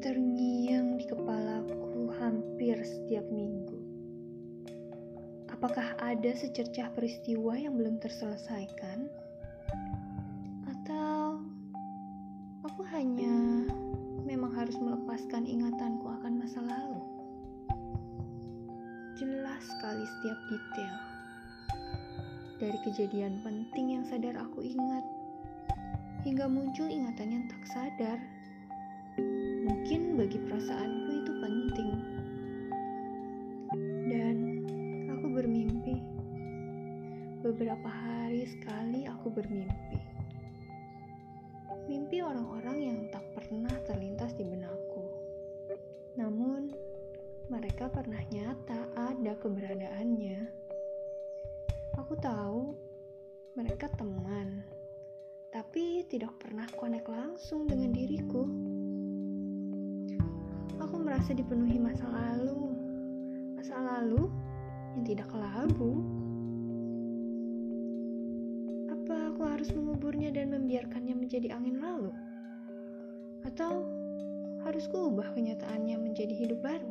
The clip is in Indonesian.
terngiang di kepalaku hampir setiap minggu. Apakah ada secercah peristiwa yang belum terselesaikan? Atau aku hanya memang harus melepaskan ingatanku akan masa lalu? Jelas sekali setiap detail. Dari kejadian penting yang sadar aku ingat, hingga muncul ingatan yang tak sadar bagi perasaanku itu penting. Dan aku bermimpi. Beberapa hari sekali aku bermimpi. Mimpi orang-orang yang tak pernah terlintas di benakku. Namun, mereka pernah nyata ada keberadaannya. Aku tahu mereka teman, tapi tidak pernah konek langsung dengan diriku. Merasa dipenuhi masa lalu, masa lalu yang tidak kelabu. Apa aku harus menguburnya dan membiarkannya menjadi angin lalu? Atau harus kuubah kenyataannya menjadi hidup baru?